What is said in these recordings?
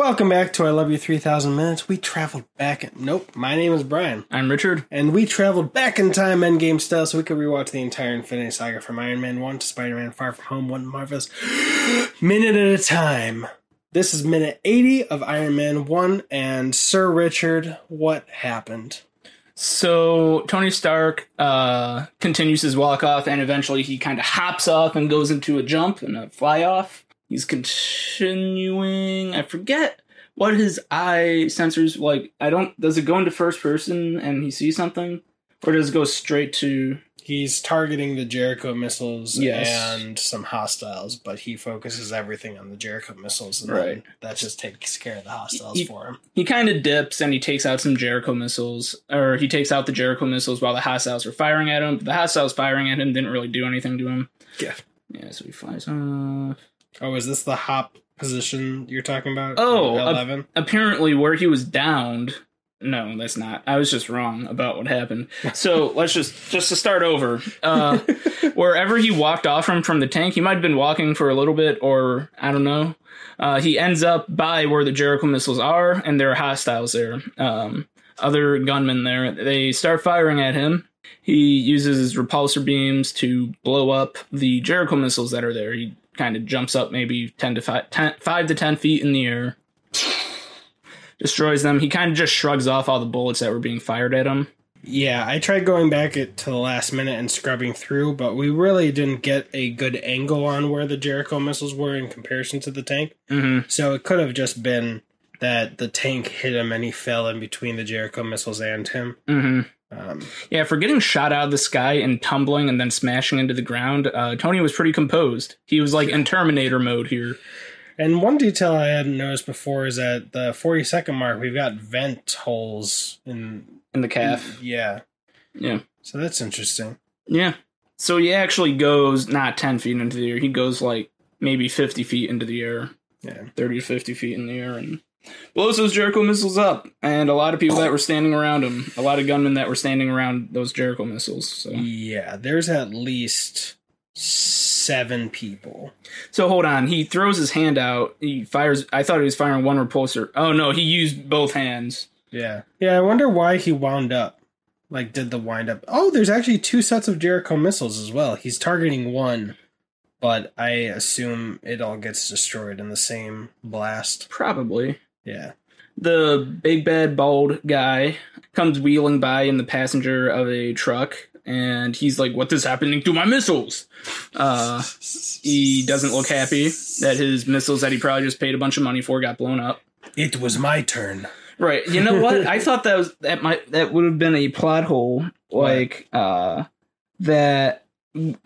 Welcome back to I Love You 3000 Minutes. We traveled back. In, nope, my name is Brian. I'm Richard. And we traveled back in time endgame style so we could rewatch the entire Infinity Saga from Iron Man 1 to Spider Man Far From Home, one marvelous minute at a time. This is minute 80 of Iron Man 1. And Sir Richard, what happened? So Tony Stark uh, continues his walk off, and eventually he kind of hops off and goes into a jump and a fly off. He's continuing. I forget what his eye sensors like. I don't. Does it go into first person and he sees something, or does it go straight to? He's targeting the Jericho missiles Yes. and some hostiles, but he focuses everything on the Jericho missiles, and Right. that just takes care of the hostiles He- for him. He kind of dips and he takes out some Jericho missiles, or he takes out the Jericho missiles while the hostiles are firing at him. But the hostiles firing at him didn't really do anything to him. Yeah. Yeah. So he flies off. Oh, is this the hop position you're talking about? Oh, eleven. apparently where he was downed. No that's not. I was just wrong about what happened. So let's just just to start over uh wherever he walked off from from the tank he might have been walking for a little bit or i don't know. Uh he ends up by where the jericho missiles are and there are hostiles there. Um other gunmen there. They start firing at him. He uses his repulsor beams to blow up the jericho missiles that are there. He kind of jumps up maybe 10 to 5, 10, 5 to 10 feet in the air destroys them. He kind of just shrugs off all the bullets that were being fired at him. Yeah, I tried going back to the last minute and scrubbing through, but we really didn't get a good angle on where the Jericho missiles were in comparison to the tank. Mm-hmm. So it could have just been that the tank hit him and he fell in between the Jericho missiles and him. Mm-hmm. Um, Yeah, for getting shot out of the sky and tumbling and then smashing into the ground, uh, Tony was pretty composed. He was like in Terminator mode here. and one detail I hadn't noticed before is at the 40 second mark, we've got vent holes in. in the calf. Yeah. Yeah. So that's interesting. Yeah. So he actually goes not 10 feet into the air. He goes like maybe 50 feet into the air, Yeah. 30 to 50 feet in the air, and blows those Jericho missiles up. And a lot of people that were standing around him, a lot of gunmen that were standing around those Jericho missiles. So. Yeah, there's at least seven people. So hold on. He throws his hand out. He fires. I thought he was firing one repulsor. Oh no, he used both hands. Yeah. Yeah, I wonder why he wound up. Like, did the wind up. Oh, there's actually two sets of Jericho missiles as well. He's targeting one, but I assume it all gets destroyed in the same blast. Probably. Yeah. The big bad bald guy comes wheeling by in the passenger of a truck, and he's like, "What is happening to my missiles?" Uh, he doesn't look happy that his missiles that he probably just paid a bunch of money for got blown up. It was my turn. Right. You know what? I thought that was that might that would have been a plot hole. Like uh that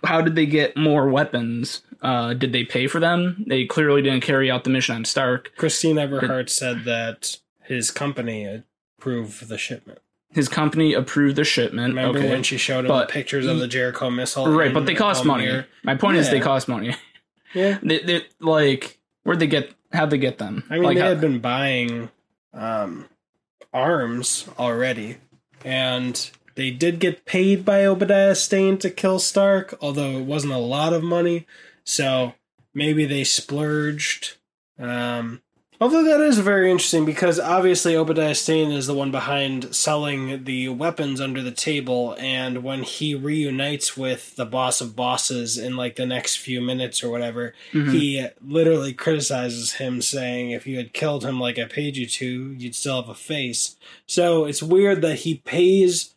how did they get more weapons? Uh did they pay for them? They clearly didn't carry out the mission on Stark. Christine Everhart said that his company approved the shipment. His company approved the shipment. Remember okay. when she showed him But- the pictures of the Jericho missile? right, but they cost money. My point is they cost money. Yeah. They, they like where'd they get how'd they get them? I mean, like they how- had been buying um, arms already, and they did get paid by Obadiah Stane to kill Stark, although it wasn't a lot of money. So maybe they splurged. Um, although that is very interesting because obviously Obadiah Stane is the one behind selling the weapons under the table, and when he reunites with the boss of bosses in like the next few minutes or whatever, Mhm. he literally criticizes him, saying, "If you had killed him like I paid you to, you'd still have a face." So it's weird that he pays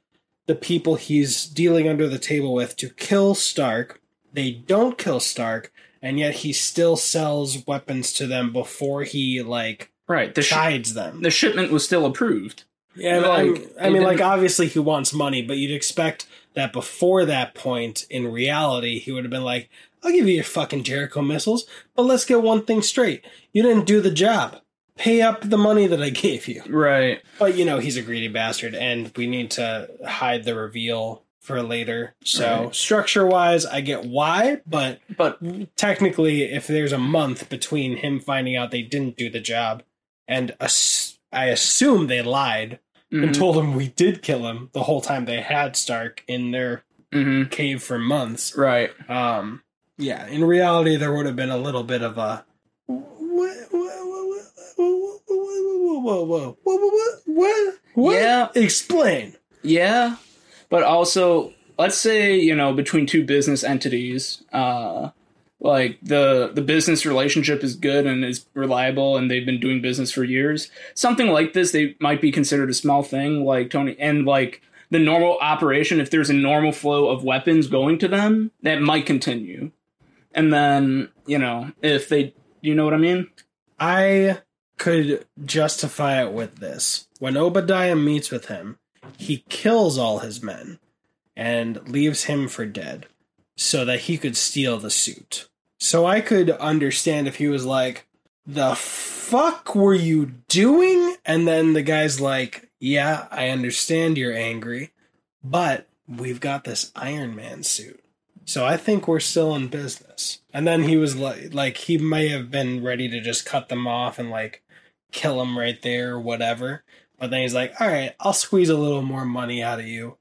the people he's dealing under the table with to kill Stark. They don't kill Stark, and yet he still sells weapons to them before he like right. The sh- chides them. the shipment was still approved. Yeah, Like, like, I mean, like obviously he wants money, but you'd expect that before that point, in reality, he would have been like, "I'll give you your fucking Jericho missiles, but let's get one thing straight: you didn't do the job. Pay up the money that I gave you." Right. But you know he's a greedy bastard, and we need to hide the reveal for later. So Right. structure-wise, I get why, but But technically, if there's a month between him finding out they didn't do the job and ass- I assume they lied and mhm, told him we did kill him the whole time they had Stark in their mhm, cave for months. right. Um, yeah, in reality, there would have been a little bit of a. What, what, what, what, whoa, whoa, whoa, what, what, what? Yeah. Explain. Yeah, but also let's say you know between two business entities, uh, like the the business relationship is good and is reliable, and they've been doing business for years. Something like this, they might be considered a small thing, like Tony, and like the normal operation. If there's a normal flow of weapons going to them, that might continue. And then you know if they, you know what I mean? I could justify it with this. When Obadiah meets with him, he kills all his men and leaves him for dead so that he could steal the suit. So I could understand if he was like, The fuck were you doing? And then the guy's like, Yeah, I understand you're angry, but we've got this Iron Man suit. So I think we're still in business. And then he was like, like he may have been ready to just cut them off and like kill him right there or whatever. But then he's like, all right, I'll squeeze a little more money out of you,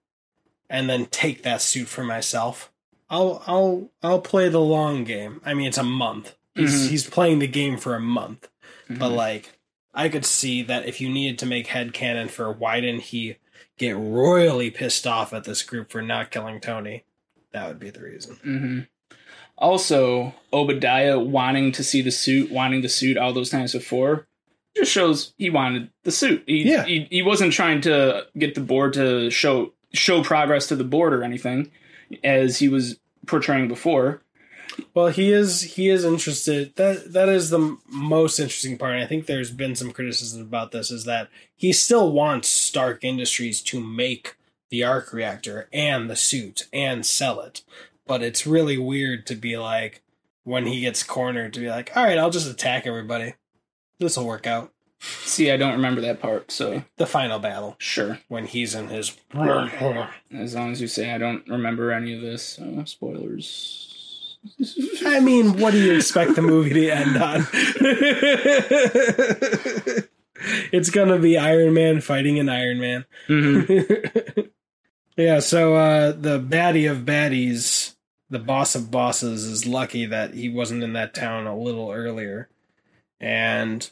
and then take that suit for myself. I'll I'll I'll play the long game. I mean, it's a month. He's Mhm. he's playing the game for a month. But Mhm. like, I could see that if you needed to make head headcanon for why didn't he get royally pissed off at this group for not killing Tony, that would be the reason. hmm Also, Obadiah wanting to see the suit, wanting the suit all those times before, just shows he wanted the suit. He, Yeah. he, he wasn't trying to get the board to show show progress to the board or anything, as he was portraying before. Well, he is he is interested. That that is the most interesting part. And I think there's been some criticism about this is that he still wants Stark Industries to make the arc reactor and the suit and sell it. But it's really weird to be like when he gets cornered to be like, "All right, I'll just attack everybody. This will work out." See, I don't remember that part, so The final battle sure. when he's in his As long as you say I don't remember any of this, so spoilers. I mean, what do you expect the movie to end on? it's gonna be Iron Man fighting an Iron Man. Mhm. yeah, so uh, the baddie of baddies, the boss of bosses, is lucky that he wasn't in that town a little earlier. And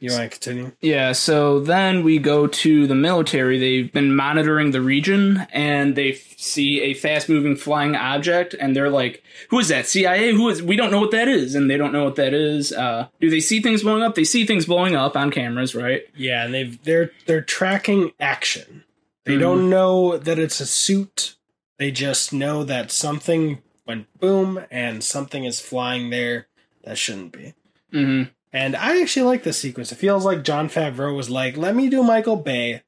you want to continue? Yeah, so then we go to the military. They've been monitoring the region and they f- see a fast moving flying object and they're like, Who is that? CIA? Who is we don't know what that is, and they don't know what that is. Uh do they see things blowing up? They see things blowing up on cameras, right? Yeah, and they've they're they're tracking action. They Mhm. don't know that it's a suit. They just know that something went boom and something is flying there that shouldn't be. Mm-hmm. And I actually like this sequence. It feels like Jon Favreau was like, "Let me do Michael Bay,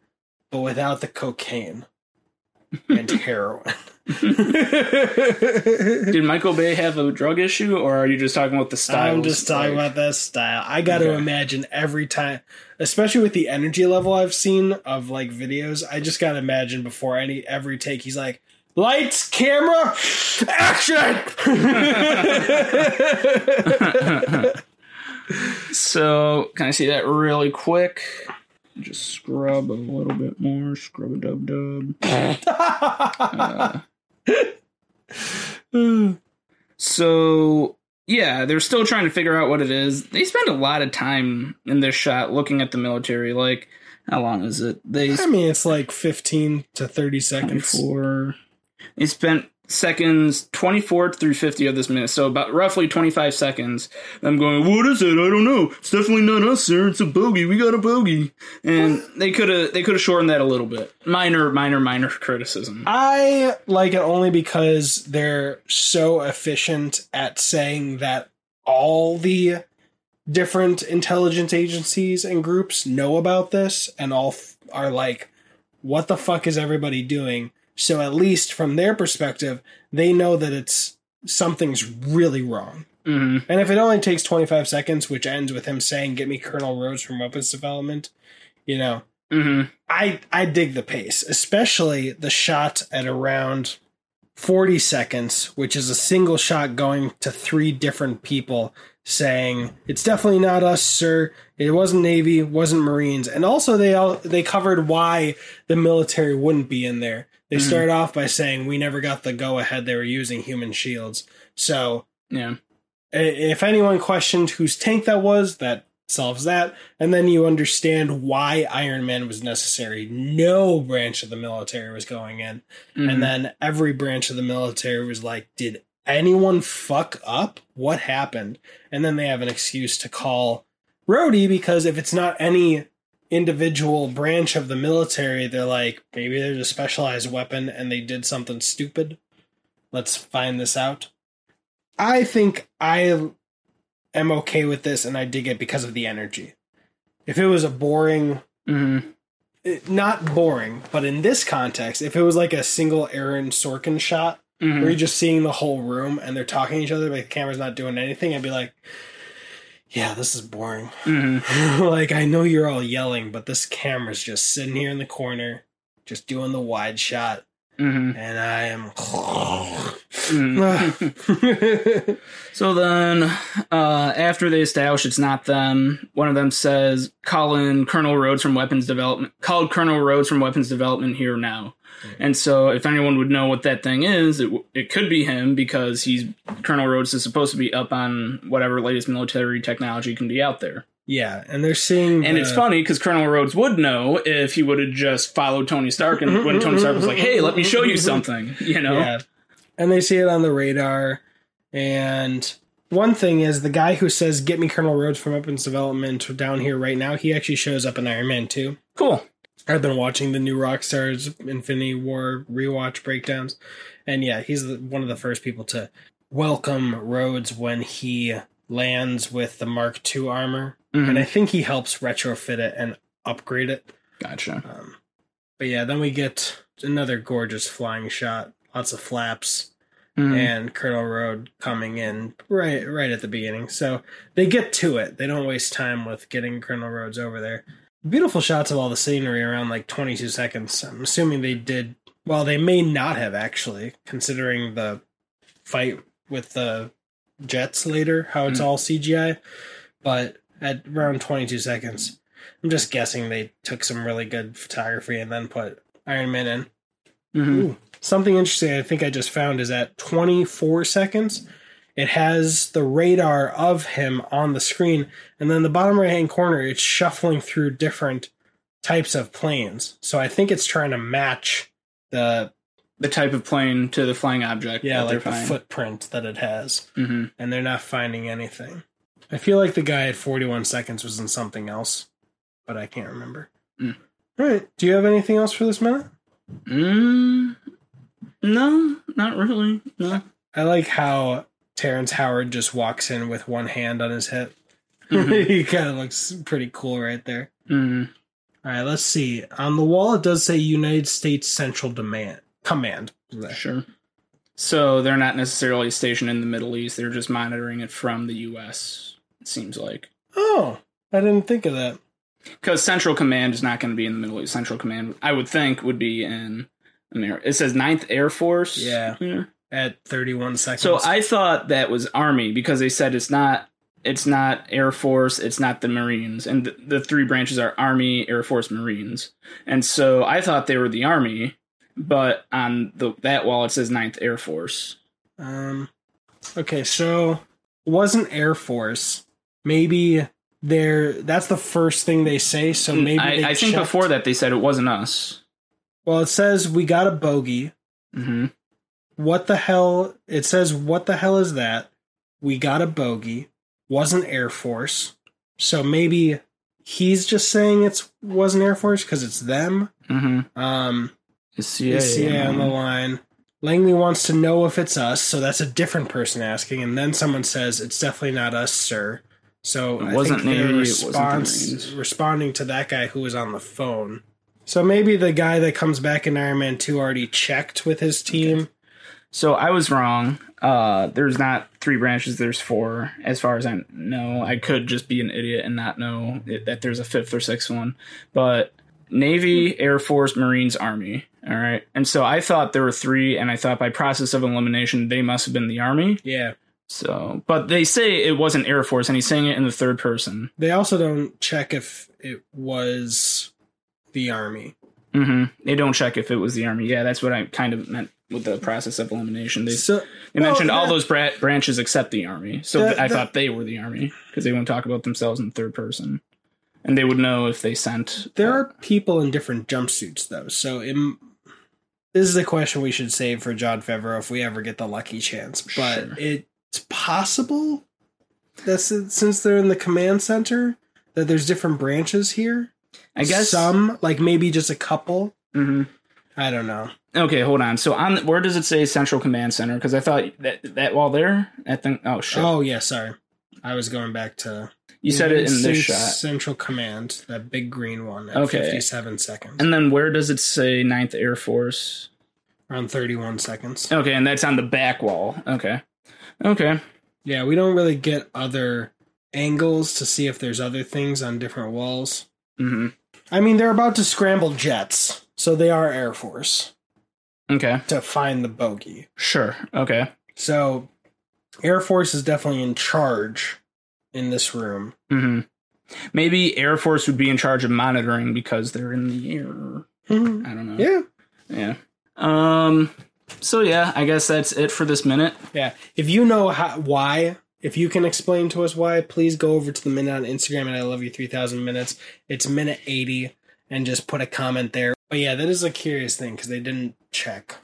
but without the cocaine and heroin." Did Michael Bay have a drug issue or are you just talking about the style? I'm just talking about that style. I got to imagine every time, especially with the energy level I've seen of like videos. I just got to imagine before any every take, he's like, "Lights, camera, action!" So, can I see that really quick? Just scrub a little bit more. Scrub a dub dub. Uh, so, yeah, they're still trying to figure out what it is. They spend a lot of time in this shot looking at the military. Like, how long is it? They I mean, it's like 15 to 30 seconds. 24. They spent seconds 24 through 50 of this minute, so about roughly 25 seconds. I'm going, what is it? I don't know. It's definitely not us, sir. It's a bogey. We got a bogey. And they could have they could have shortened that a little bit. Minor, minor, minor criticism. I like it only because they're so efficient at saying that all the different intelligence agencies and groups know about this and all f- are like, what the fuck is everybody doing? So at least from their perspective, they know that it's something's really wrong. hmm And if it only takes 25 seconds, which ends with him saying, Get me Colonel Rhodes from weapons development, you know, hmm I I dig the pace, especially the shot at around 40 seconds, which is a single shot going to three different people saying, "It's definitely not us, sir. It wasn't Navy, wasn't Marines." And also they all they covered why the military wouldn't be in there. They Mhm. started off by saying, "We never got the go ahead. They were using human shields." So, Yeah. if anyone questioned whose tank that was, that solves that, and then you understand why Iron Man was necessary. No branch of the military was going in, Mhm. and then every branch of the military was like, "Did anyone fuck up? What happened?" And then they have an excuse to call Rhodey because if it's not any individual branch of the military, they're like, maybe there's a specialized weapon and they did something stupid. Let's find this out. I think I am okay with this and I dig it because of the energy. If it was a boring, Mhm. it- not boring, but in this context, if it was like a single Aaron Sorkin shot Mhm. where you're just seeing the whole room and they're talking to each other, but the camera's not doing anything, I'd be like, yeah, this is boring. Mhm. like I know you're all yelling, but this camera's just sitting here in the corner, just doing the wide shot, Mhm. and I am. Mhm. So then, uh, after they establish it's not them, one of them says, "Call in Colonel Rhodes from Weapons Development. called Colonel Rhodes from Weapons Development here now." And so, if anyone would know what that thing is, it, it could be him because he's Colonel Rhodes is supposed to be up on whatever latest military technology can be out there. Yeah, and they're seeing. And the- it's funny because Colonel Rhodes would know if he would have just followed Tony Stark, and when Tony Stark was like, "Hey, let me show you something," you know. Yeah, and they see it on the radar. And one thing is the guy who says, "Get me Colonel Rhodes from Weapons Development down here right now." He actually shows up in Iron Man Two. Cool. I've been watching the new Rockstars Infinity War rewatch breakdowns, and yeah, he's one of the first people to welcome Rhodes when he lands with the Mark II armor, Mhm. and I think he helps retrofit it and upgrade it. Gotcha. Um, but yeah, then we get another gorgeous flying shot, lots of flaps, Mhm. and Colonel Road coming in right right at the beginning. So they get to it. They don't waste time with getting Colonel Rhodes over there. Beautiful shots of all the scenery around like 22 seconds. I'm assuming they did well, they may not have actually, considering the fight with the jets later, how it's Mm. all CGI. But at around 22 seconds, I'm just guessing they took some really good photography and then put Iron Man in. Mhm. Ooh, something interesting I think I just found is at 24 seconds, it has the radar of him on the screen, and then the bottom right hand corner, it's shuffling through different types of planes. So I think it's trying to match the the type of plane to the flying object. yeah, like the footprint that it has, hmm and they're not finding anything. I feel like the guy at 41 seconds was in something else, but I can't remember. Mm. All right, do you have anything else for this minute? Mm, no, not really. No. I like how Terrence Howard just walks in with one hand on his hip. Mhm. he kind of looks pretty cool right there. Mm, All right, let's see. On the wall, it does say United States Central Demand Command. sure. So they're not necessarily stationed in the Middle East. They're just monitoring it from the U.S. It seems like Oh, I didn't think of that. because Central Command is not going to be in the Middle East. Central Command, I would think, would be in America. It says 9th Air Force. Yeah. At 31 seconds. So I thought that was Army because they said it's not. It's not Air Force. It's not the Marines, and the, the three branches are Army, Air Force, Marines. And so I thought they were the Army, but on the that wall it says Ninth Air Force. Um, okay, so wasn't Air Force. Maybe they're that's the first thing they say. So maybe Mm, I, they I think before that they said it wasn't us. Well, it says we got a bogey. hmm What the hell? It says what the hell is that? We got a bogey. Wasn't Air Force. So maybe he's just saying it's wasn't Air Force because it's them. hmm Um, It's CIA. Is CA on the line. Langley wants to know if it's us, so that's a different person asking, and then someone says it's definitely not us, sir. So It I wasn't think they're Navy, it wasn't the response, responding to that guy who was on the phone. So maybe the guy that comes back in Iron Man Two already checked with his team. So I was wrong. Uh, there's not three branches. There's four, as far as I know. I could just be an idiot and not know it, that there's a fifth or sixth one. But Navy, Air Force, Marines, Army. All right. And so I thought there were three, and I thought by process of elimination they must have been the Army. Yeah. So, but they say it wasn't Air Force, and he's saying it in the third person. They also don't check if it was the army. Mm-hmm. They don't check if it was the Army. Yeah, that's what I kind of meant with the process of elimination. They So they well, mentioned all those bra- branches except the army. So That- I that- thought they were the army because they won't talk about themselves in third person, and they would know if they sent. There are people in different jumpsuits, though. So it, this is a question we should save for Jon Favreau if we ever get the lucky chance. But Sure. it's possible that since since they're in the command center, that there's different branches here. I guess some, like maybe just a couple. Mhm. I don't know. Okay, hold on. So on where does it say Central Command Center? Because I thought that that while there, I think. Oh shit! Oh yeah, sorry. I was going back to you said it in this shot. Central Command, that big green one at Okay. 57 seconds. And then where does it say 9th Air Force? Around 31 seconds. Okay, and that's on the back wall. Okay. Okay. Yeah, we don't really get other angles to see if there's other things on different walls. hmm I mean, they're about to scramble jets, so they are Air Force Okay. to find the bogey. Sure. Okay. So, Air Force is definitely in charge in this room. hmm Maybe Air Force would be in charge of monitoring because they're in the air. Mhm. I don't know. Yeah, Yeah. Um. So yeah, I guess that's it for this minute. yeah. If you know how, why, if you can explain to us why, please go over to the minute on Instagram and I love you 3000 minutes. It's minute 80 and just put a comment there. But yeah, that is a curious thing because they didn't check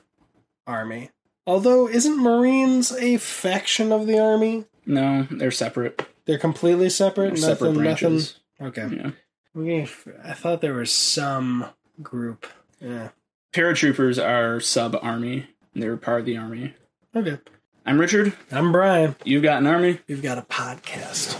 Army. Although, isn't Marines a faction of the Army? No, they're separate. They're completely separate. They're separate branches. nothing. Okay. Yeah. Okay, I thought there was some group. Yeah. Paratroopers are sub army. They're part of the army. Okay. I'm Richard. I'm Brian. You've got an army. You've got a podcast.